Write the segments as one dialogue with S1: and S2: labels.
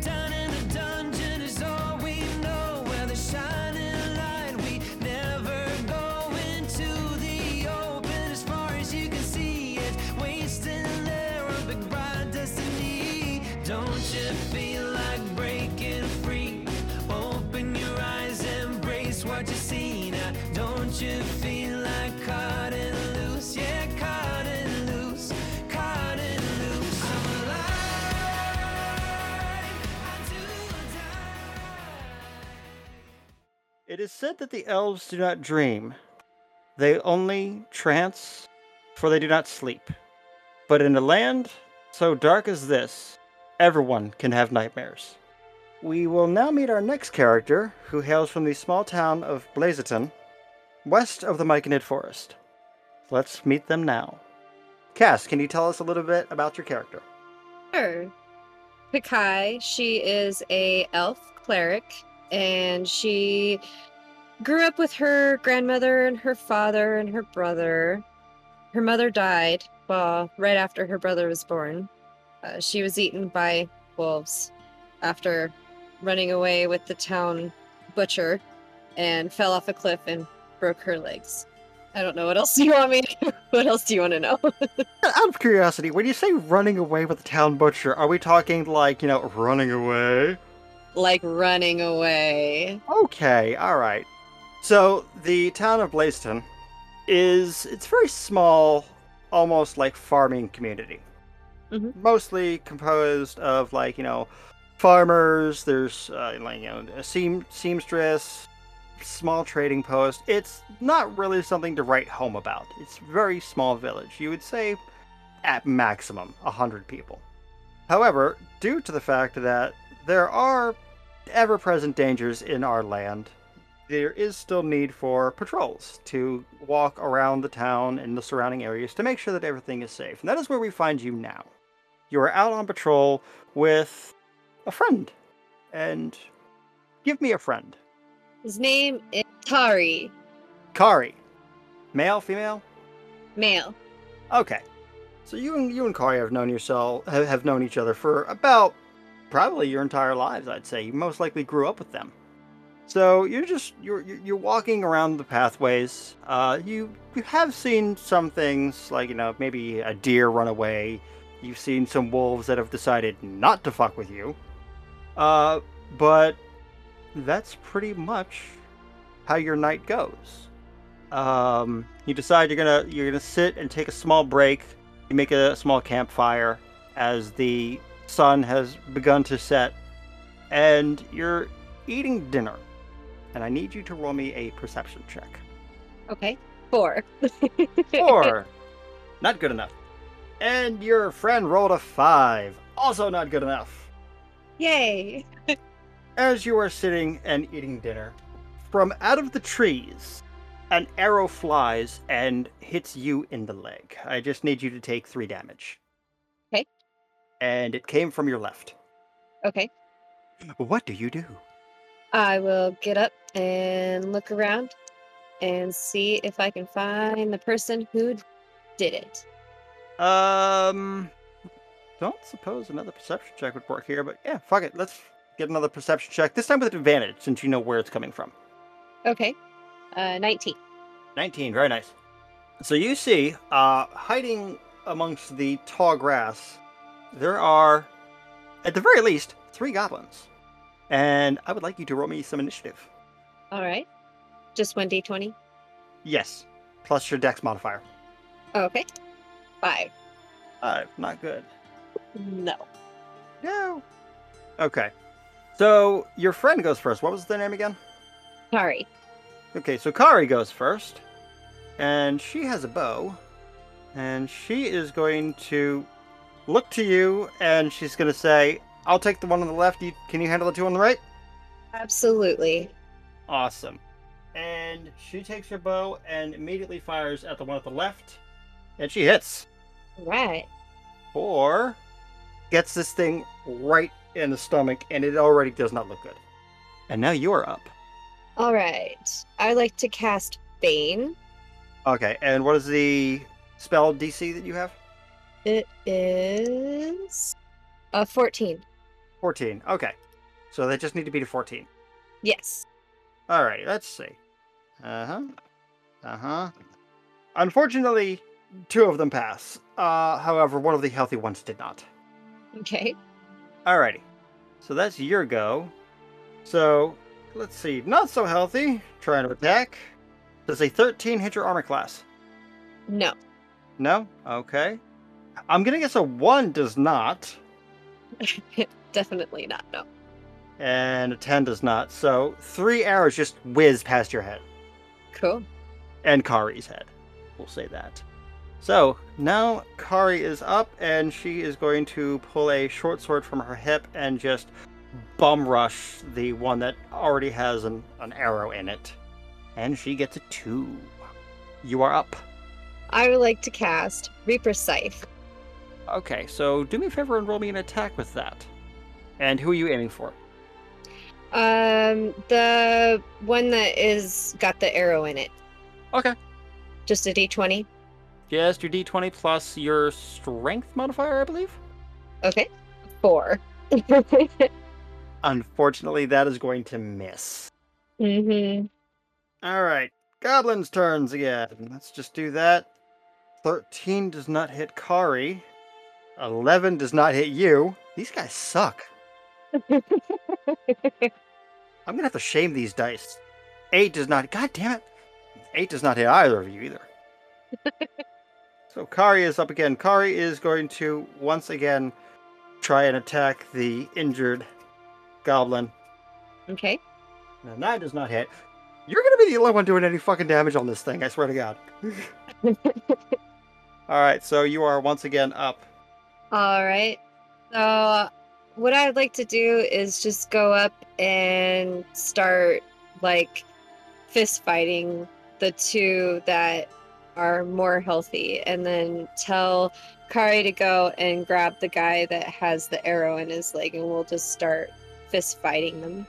S1: Down
S2: It is said that the elves do not dream. They only trance, for they do not sleep. But in a land so dark as this, everyone can have nightmares. We will now meet our next character, who hails from the small town of Blazeton, west of the Myconid Forest. Let's meet them now. Cass, can you tell us a little bit about your character?
S3: Sure. Kekkai, she is a elf cleric, and she grew up with her grandmother and her father and her brother. Her mother died well right after her brother was born. Uh, she was eaten by wolves after running away with the town butcher and fell off a cliff and broke her legs. I don't know what else you want me. To, what else do you want to know?
S2: Out of curiosity, when you say running away with the town butcher, are we talking like, you know, running away?
S3: Like running away.
S2: Okay, all right. So the town of Blaiston is it's very small, almost like farming community.
S3: Mhm.
S2: Mostly composed of like you know farmers. There's uh, like you know a seam seamstress, small trading post. It's not really something to write home about. It's a very small village. You would say at maximum a hundred people. However, due to the fact that there are ever present dangers in our land, there is still need for patrols to walk around the town and the surrounding areas to make sure that everything is safe. And that is where we find you now. You are out on patrol with a friend. And give me a friend.
S3: His name is Tari,
S2: Kari. Male, female?
S3: male.
S2: Okay. So you and you and Kari have known yourself have, have known each other for about probably your entire lives, I'd say. You most likely grew up with them. So you're just you're you're walking around the pathways. Uh, you you have seen some things like you know maybe a deer run away. You've seen some wolves that have decided not to fuck with you. Uh, but that's pretty much how your night goes. Um, you decide you're gonna you're gonna sit and take a small break. You make a small campfire as the sun has begun to set, and you're eating dinner. And I need you to roll me a perception check.
S3: Okay, four.
S2: Four. not good enough. And your friend rolled a five. Also not good enough.
S3: Yay!
S2: As you are sitting and eating dinner, from out of the trees, an arrow flies and hits you in the leg. I just need you to take three damage. And it came from your left.
S3: Okay,
S2: What do you do?
S3: I will get up and look around and see if I can find the person who did it.
S2: Um, don't suppose another perception check would work here, but yeah, fuck it. Let's get another perception check. This time with advantage, since you know where it's coming from.
S3: Okay, uh, 19.
S2: 19, very nice. So you see, uh, hiding amongst the tall grass, there are, at the very least, three goblins. And I would like you to roll me some initiative.
S3: All right, just one d20.
S2: Yes, plus your dex modifier.
S3: Oh, okay, five.
S2: Five, not good.
S3: No.
S2: No. Okay. So your friend goes first. What was their name again?
S3: Sorry.
S2: Okay, so Kari goes first, and she has a bow, and she is going to look to you, and she's going to say, "I'll take the one on the left. You, can you handle the two on the right?"
S3: Absolutely.
S2: Awesome. And she takes her bow and immediately fires at the one at the left, and she hits.
S3: Right.
S2: Or gets this thing right in the stomach, and it already does not look good. And now you're up.
S3: All right. I like to cast Bane.
S2: Okay, and what is the spell DC that you have?
S3: It is a 14.
S2: 14. Okay. So they just need to be to 14.
S3: Yes.
S2: Alrighty, let's see. Uh huh. Uh huh. Unfortunately, two of them pass. Uh, however, one of the healthy ones did not.
S3: Okay.
S2: Alrighty. So that's your go. So, let's see. Not so healthy. Trying to attack. Does a 13 hit your armor class?
S3: No.
S2: No? Okay. I'm gonna guess a 1 does not.
S3: Definitely not. No.
S2: And a 10 does not. So, three arrows just whiz past your head.
S3: Cool.
S2: and Kari's head. We'll say that. So now Kari is up and she is going to pull a short sword from her hip and just bum rush the one that already has an, an arrow in it. And she gets a two. You are up.
S3: I would like to cast Reaper Scythe.
S2: Okay, so do me a favor and roll me an attack with that. And who are you aiming for?
S3: Um, the one that is got the arrow in it.
S2: Okay.
S3: Just a d20.
S2: Just your d20 plus your strength modifier, I believe.
S3: Okay. Four.
S2: Unfortunately, that is going to miss.
S3: mm-hmm.
S2: All right, goblins' turns again. Let's just do that. 13 does not hit Kari. 11 does not hit you. These guys suck. I'm gonna have to shame these dice. 8 does not. God damn it. 8 does not hit either of you either. so Kari is up again. Kari is going to once again try and attack the injured goblin.
S3: okay.
S2: Now, 9 does not hit. You're gonna be the only one doing any fucking damage on this thing, I swear to God. Alright, so you are once again up.
S3: All right. So, what I'd like to do is just go up and start like fist fighting the two that are more healthy, and then tell Kari to go and grab the guy that has the arrow in his leg, and we'll just start fist fighting them.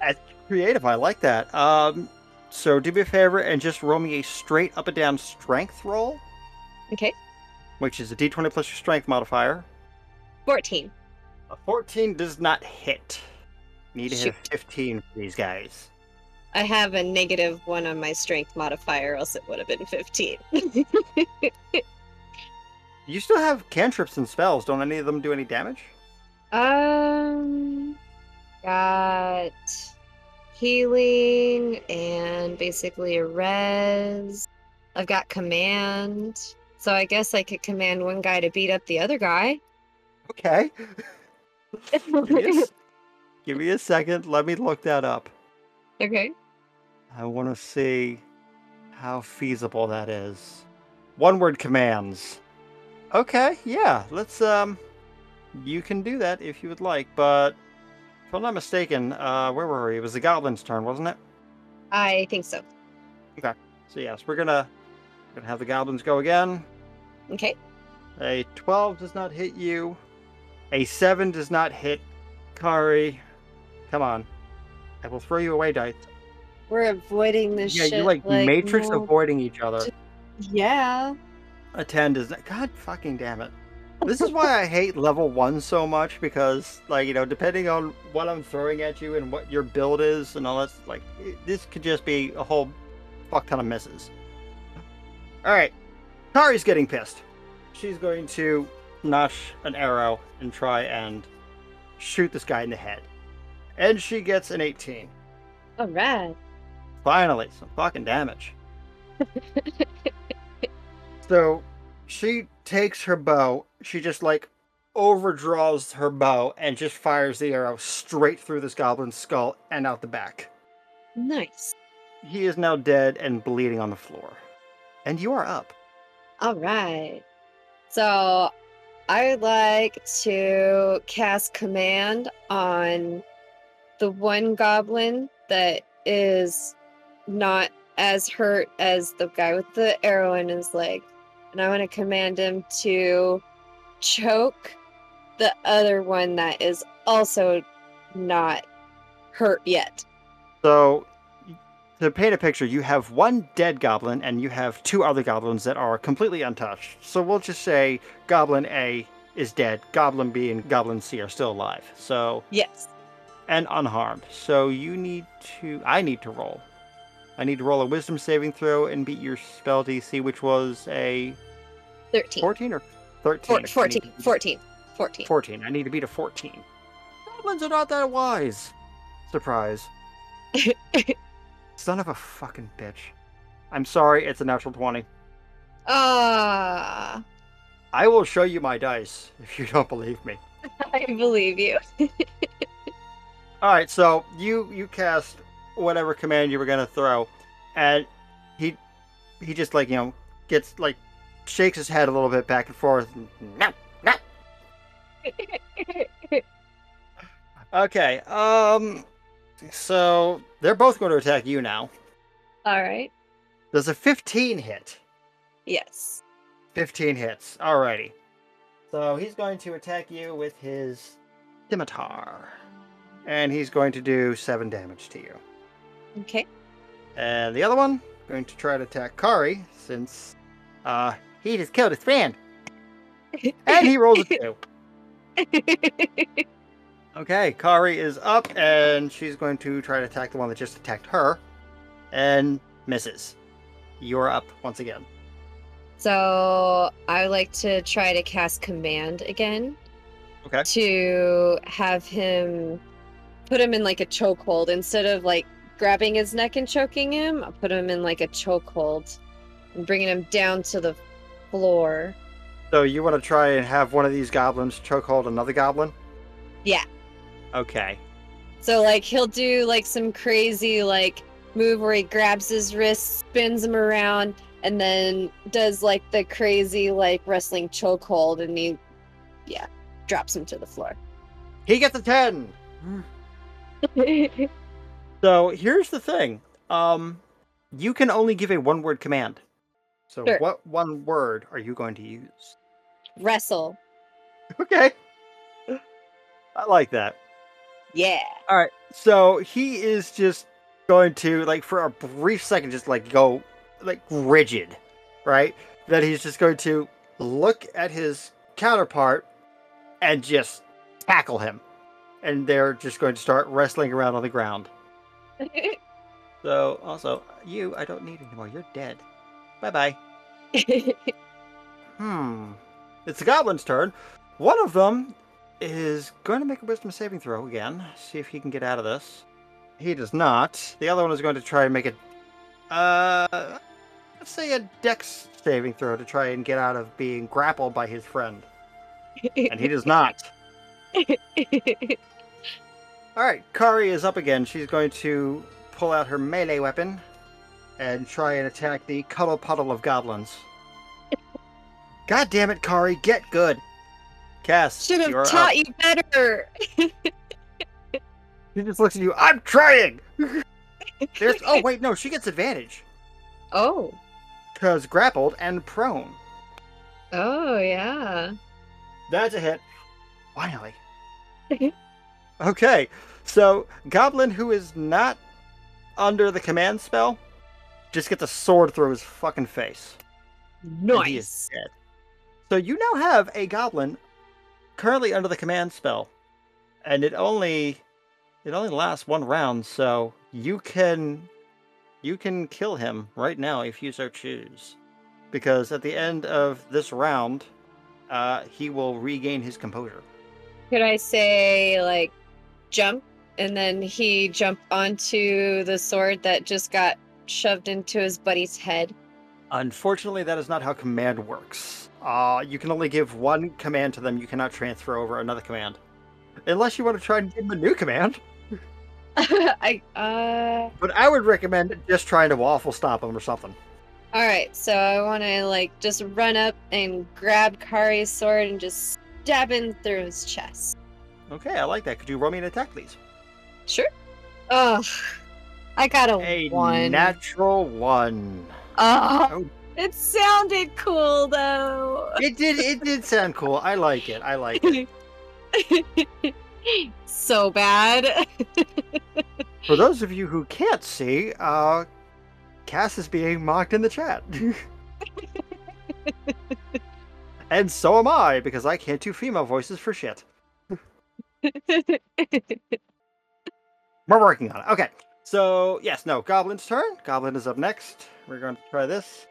S2: That's creative, I like that. Um, so do me a favor and just roll me a straight up and down strength roll,
S3: Okay.
S2: Which is a d20 plus your strength modifier.
S3: 14.
S2: A 14 does not hit. Need to hit 15 for these guys.
S3: I have a negative one on my strength modifier, else it would have been 15.
S2: You still have cantrips and spells. Don't any of them do any damage?
S3: Um, got healing and basically a res. I've got command, so I guess I could command one guy to beat up the other guy.
S2: Okay. Give me a give me a second. Let me look that up.
S3: okay.
S2: I want to see how feasible that is. One word commands. Okay, yeah, let's um you can do that if you would like, but if I'm not mistaken, uh where were we? It was the goblin's turn, wasn't it?
S3: I think so. Okay.
S2: So yes, we're gonna gonna have the goblins go again.
S3: Okay.
S2: A 12 does not hit you. A 7 does not hit Kari. Come on. I will throw you away, dice.
S3: We're avoiding this
S2: Yeah,
S3: shit.
S2: Yeah, you're like, matrix
S3: no-
S2: avoiding each other.
S3: Yeah.
S2: A 10 does not. God fucking damn it. This is why I hate level 1 so much because, like, you know, depending on what I'm throwing at you and what your build is and all that, like, this could just be a whole fuck ton of misses. Alright. Kari's getting pissed. She's going to notch an arrow and try and shoot this guy in the head. And she gets an 18.
S3: All right.
S2: Finally, some fucking damage. so she takes her bow, she just like overdraws her bow and just fires the arrow straight through this goblin's skull and out the back.
S3: Nice.
S2: He is now dead and bleeding on the floor. And you are up.
S3: All right. So I would like to cast command on the one goblin that is not as hurt as the guy with the arrow in his leg. And I want to command him to choke the other one that is also not hurt yet.
S2: So, to paint a picture, you have one dead goblin and you have two other goblins that are completely untouched. So we'll just say Goblin A is dead. Goblin B and Goblin C are still alive. So
S3: Yes.
S2: and unharmed. So you need to. I need to roll. I need to roll a Wisdom saving throw and beat your spell DC, which was a
S3: 13.
S2: 14 or 13.
S3: Four- 14.
S2: to
S3: 14. 14.
S2: 14. I need to beat a 14. Goblins are not that wise. Surprise. Son of a fucking bitch. I'm sorry, it's a natural 20.
S3: Ah,
S2: I will show you my dice if you don't believe me.
S3: I believe you.
S2: All right, so you you cast whatever command you were gonna throw, and he he just like you know gets like shakes his head a little bit back and forth. And, no, no. Okay. Um. So they're both going to attack you now.
S3: All right.
S2: Does a 15 hit?
S3: Yes.
S2: 15 hits. Alrighty. So he's going to attack you with his scimitar. And he's going to do 7 damage to you.
S3: Okay.
S2: And the other one, going to try to attack Kari, since uh, he just killed his friend. And he rolls a 2. Okay, Kari is up, and she's going to try to attack the one that just attacked her. And misses. You're up once again.
S3: so I would like to try to cast command again.
S2: Okay.
S3: To have him put him in like a chokehold instead of like grabbing his neck and choking him. I'll put him in like a chokehold and bringing him down to the floor.
S2: So you want to try and have one of these goblins chokehold another goblin?
S3: Yeah.
S2: Okay.
S3: So like he'll do like some crazy like move where he grabs his wrist, spins him around, and then does like the crazy like wrestling chokehold, and he, yeah, drops him to the floor.
S2: He gets a 10. So here's the thing. Um you can only give a one word command. So
S3: Sure.
S2: what one word are you going to use?
S3: Wrestle.
S2: Okay. I like that.
S3: Yeah.
S2: All right. So he is just going to like for a brief second just like go like rigid, right? That he's just going to look at his counterpart and just tackle him. And they're just going to start wrestling around on the ground. So also, you I don't need anymore. You're dead. Bye-bye. Hmm. It's the goblin's turn. One of them is going to make a wisdom saving throw again. See if he can get out of this. He does not. The other one is going to try and make a, uh, let's say a dex saving throw to try and get out of being grappled by his friend. And he does not. All right, Kari is up again. She's going to pull out her melee weapon and try and attack the cuddle puddle of goblins. God damn it, Kari, get good. Cass,
S3: Should have
S2: up.
S3: taught you better.
S2: She just looks at you. I'm trying. There's. Oh wait, no. She gets advantage
S3: Oh.
S2: because grappled and prone.
S3: Oh yeah.
S2: That's a hit. Finally. okay, so Goblin, who is not under the command spell, just gets a sword through his fucking face. and he is
S3: Nice.
S2: dead. So you now have a Goblin currently under the command spell, and it only it only lasts one round. So you can you can kill him right now if you so choose, because at the end of this round, uh, he will regain his composure.
S3: Could I say like jump and then he jump onto the sword that just got shoved into his buddy's head?
S2: Unfortunately, that is not how command works. Uh, you can only give one command to them. You cannot transfer over another command, unless you want to try and give them a new command.
S3: I uh
S2: But I would recommend just trying to waffle stop them or something.
S3: all right, so I want to like just run up and grab Kari's sword and just stab him through his chest.
S2: Okay, I like that. Could you roll me an attack, please?
S3: Sure. Oh, I got a,
S2: A
S3: one.
S2: natural one.
S3: Oh,
S2: Oh.
S3: it sounded cool though.
S2: It did. It did sound cool. I like it. I like it.
S3: so bad.
S2: For those of you who can't see, uh, Cass is being mocked in the chat. And so am I, because I can't do female voices for shit. We're working on it. Okay. So, yes, no, Goblin's turn. Goblin is up next. We're going to try this.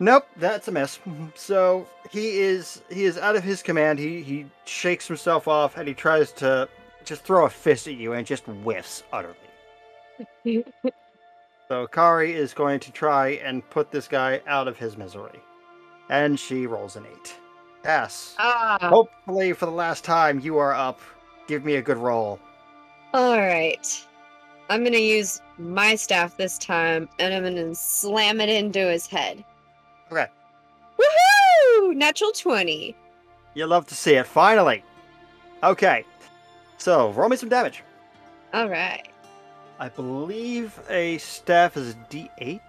S2: Nope, that's a miss. So he is he is out of his command. He he shakes himself off and he tries to just throw a fist at you and just whiffs utterly. So Kari is going to try and put this guy out of his misery. And she rolls an eight. Yes.
S3: ah.
S2: Hopefully for the last time you are up. Give me a good roll.
S3: All right. I'm gonna use my staff this time, and I'm gonna slam it into his head.
S2: Okay.
S3: Woohoo! Natural twenty.
S2: You love to see it, finally. Okay. So roll me some damage.
S3: All right.
S2: I believe a staff is D8.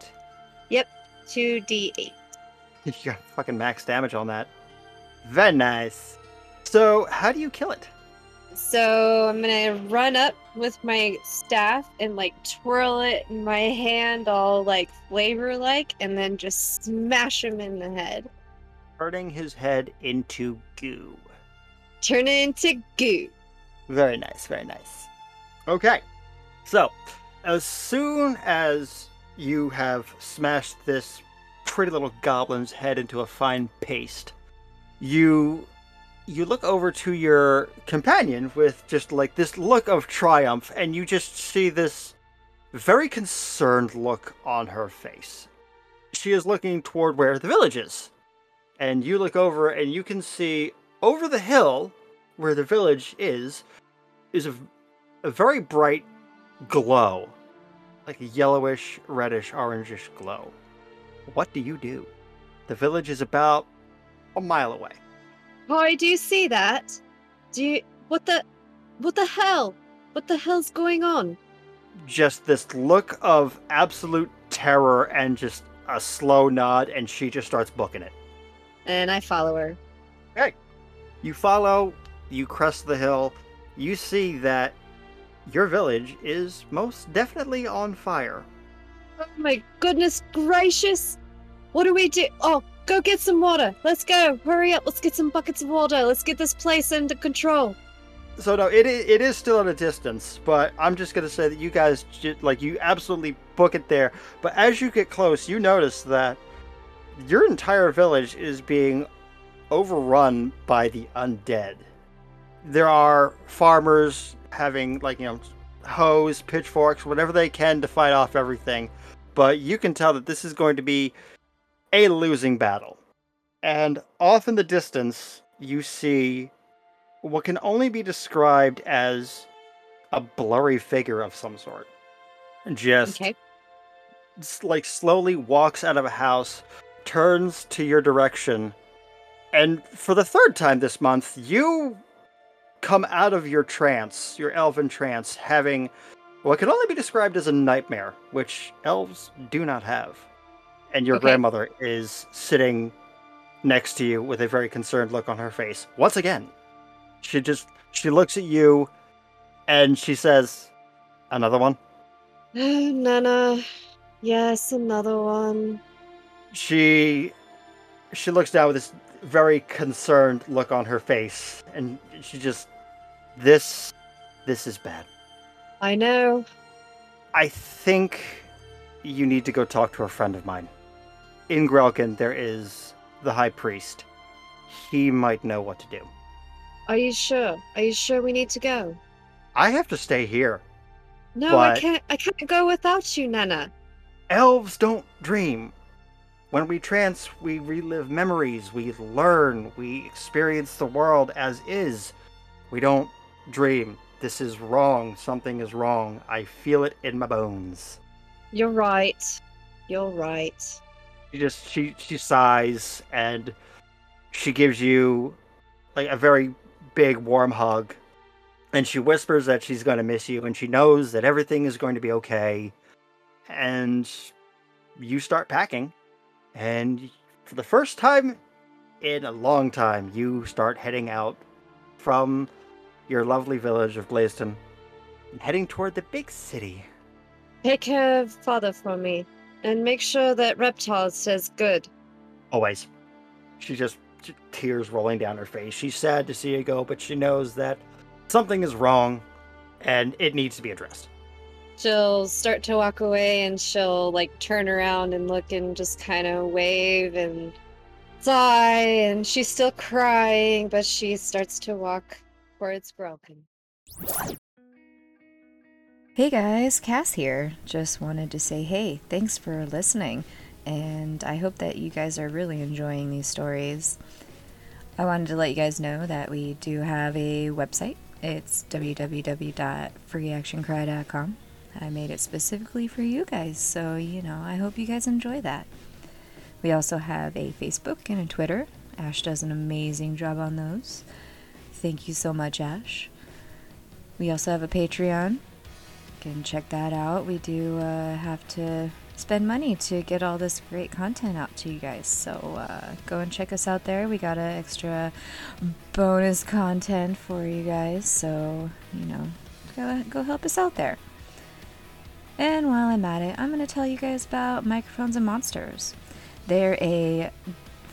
S3: Yep, Two d eight.
S2: You got fucking max damage on that. Very nice. So, how do you kill it?
S3: So I'm gonna run up with my staff and like twirl it in my hand, all like flavor like, and then just smash him in the head.
S2: Turning his head into goo.
S3: Turn it into goo.
S2: Very nice, very nice. Okay. So, as soon as you have smashed this pretty little goblin's head into a fine paste, you you look over to your companion with just like this look of triumph and you just see this very concerned look on her face. She is looking toward where the village is. And you look over and you can see over the hill where the village is is a, a very bright glow, like a yellowish, reddish, orangish glow. What do you do? The village is about a mile away.
S3: Oh, do you see that. Do you what the what the hell? What the hell's going on?
S2: Just this look of absolute terror and just a slow nod, and she just starts booking it.
S3: And I follow her.
S2: Hey, you follow, you crest the hill, you see that your village is most definitely on fire.
S3: Oh my goodness gracious! What do we do? Oh, go get some water. Let's go. Hurry up. Let's get some buckets of water. Let's get this place under control.
S2: So no, it it is still at a distance, but I'm just gonna say that you guys ju- like you absolutely book it there. But as you get close, you notice that your entire village is being overrun by the undead. There are farmers having like you know hoes, pitchforks, whatever they can to fight off everything, but you can tell that this is going to be a losing battle. And off in the distance, you see what can only be described as a blurry figure of some sort. Just
S3: Okay.
S2: s- like slowly walks out of a house, turns to your direction, and for the third time this month, you come out of your trance, your elven trance, having what can only be described as a nightmare, which elves do not have. And your
S3: Okay.
S2: grandmother is sitting next to you with a very concerned look on her face. Once again, she just she looks at you and she says, "Another one."
S3: Nana. Yes, another one.
S2: she she looks down with this very concerned look on her face and she just this this is bad
S3: I know.
S2: i think you need to go talk to a friend of mine in grelkin there is the high priest he might know what to do
S3: Are you sure? Are you sure we need to go?
S2: i have to stay here
S3: No, I can't. I can't go without you, Nana.
S2: elves don't dream when we trance we relive memories we learn we experience the world as is we don't dream this is wrong something is wrong i feel it in my bones
S3: You're right. You're right.
S2: She just she she sighs and she gives you like a very big warm hug. And she whispers that she's going to miss you and she knows that everything is going to be okay. And you start packing. And for the first time in a long time you start heading out from your lovely village of Blaiston and heading toward the big city.
S3: Take care father for me, and make sure that Reptile says good.
S2: always. She just tears rolling down her face. She's sad to see you go, but she knows that something is wrong and it needs to be addressed.
S3: She'll start to walk away and she'll like turn around and look and just kind of wave and sigh. And she's still crying, but she starts to walk towards Broken.
S4: Hey guys, Cass here. Just wanted to say hey, thanks for listening, and I hope that you guys are really enjoying these stories. I wanted to let you guys know that we do have a website. It's www.freeactioncry.com. I made it specifically for you guys, so you know, I hope you guys enjoy that. We also have a Facebook and a Twitter. Ash does an amazing job on those. Thank you so much, Ash. We also have a Patreon can check that out. We do uh, have to spend money to get all this great content out to you guys. So uh, go and check us out there. We got an extra bonus content for you guys. So you know, go go help us out there. And while I'm at it, I'm going to tell you guys about Microphones and Monsters. They're a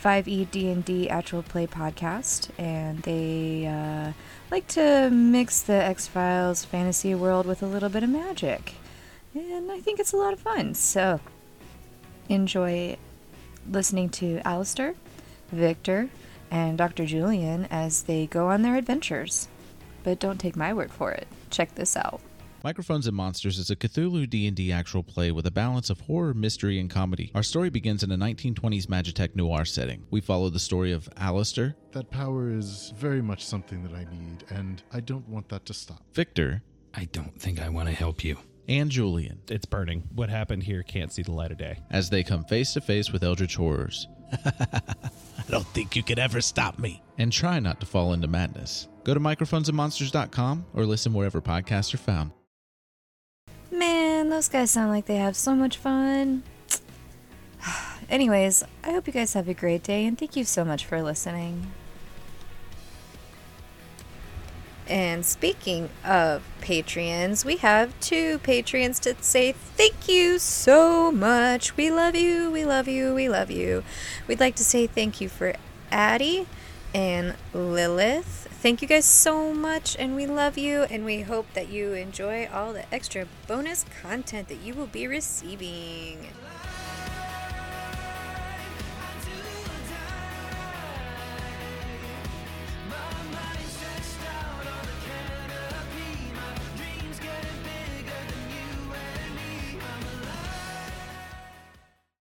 S4: 5e D&D actual play podcast, and they uh, like to mix the X-Files fantasy world with a little bit of magic. And I think it's a lot of fun. So enjoy listening to Alistair, Victor, and Dr. Julian as they go on their adventures. But don't take my word for it. Check this out.
S5: Microphones and Monsters is a Cthulhu D&D actual play with a balance of horror, mystery, and comedy. Our story begins in a 1920s Magitech noir setting. We follow the story of Alistair,
S6: That power is very much something that I need, and I don't want that to stop.
S5: Victor,
S7: I don't think I want to help you.
S5: and Julian
S8: It's burning. What happened here can't see the light of day.
S5: as they come face to face with eldritch horrors
S9: I don't think you could ever stop me.
S5: and try not to fall into madness. Go to microphonesandmonsters.com or listen wherever podcasts are found.
S4: Those guys sound like they have so much fun. Anyways, I hope you guys have a great day and thank you so much for listening. And speaking of Patreons, we have two Patreons to say thank you so much. We love you, we love you, we love you. We'd like to say thank you for Addie and Lilith. Thank you guys so much, and we love you, and we hope that you enjoy all the extra bonus content that you will be receiving.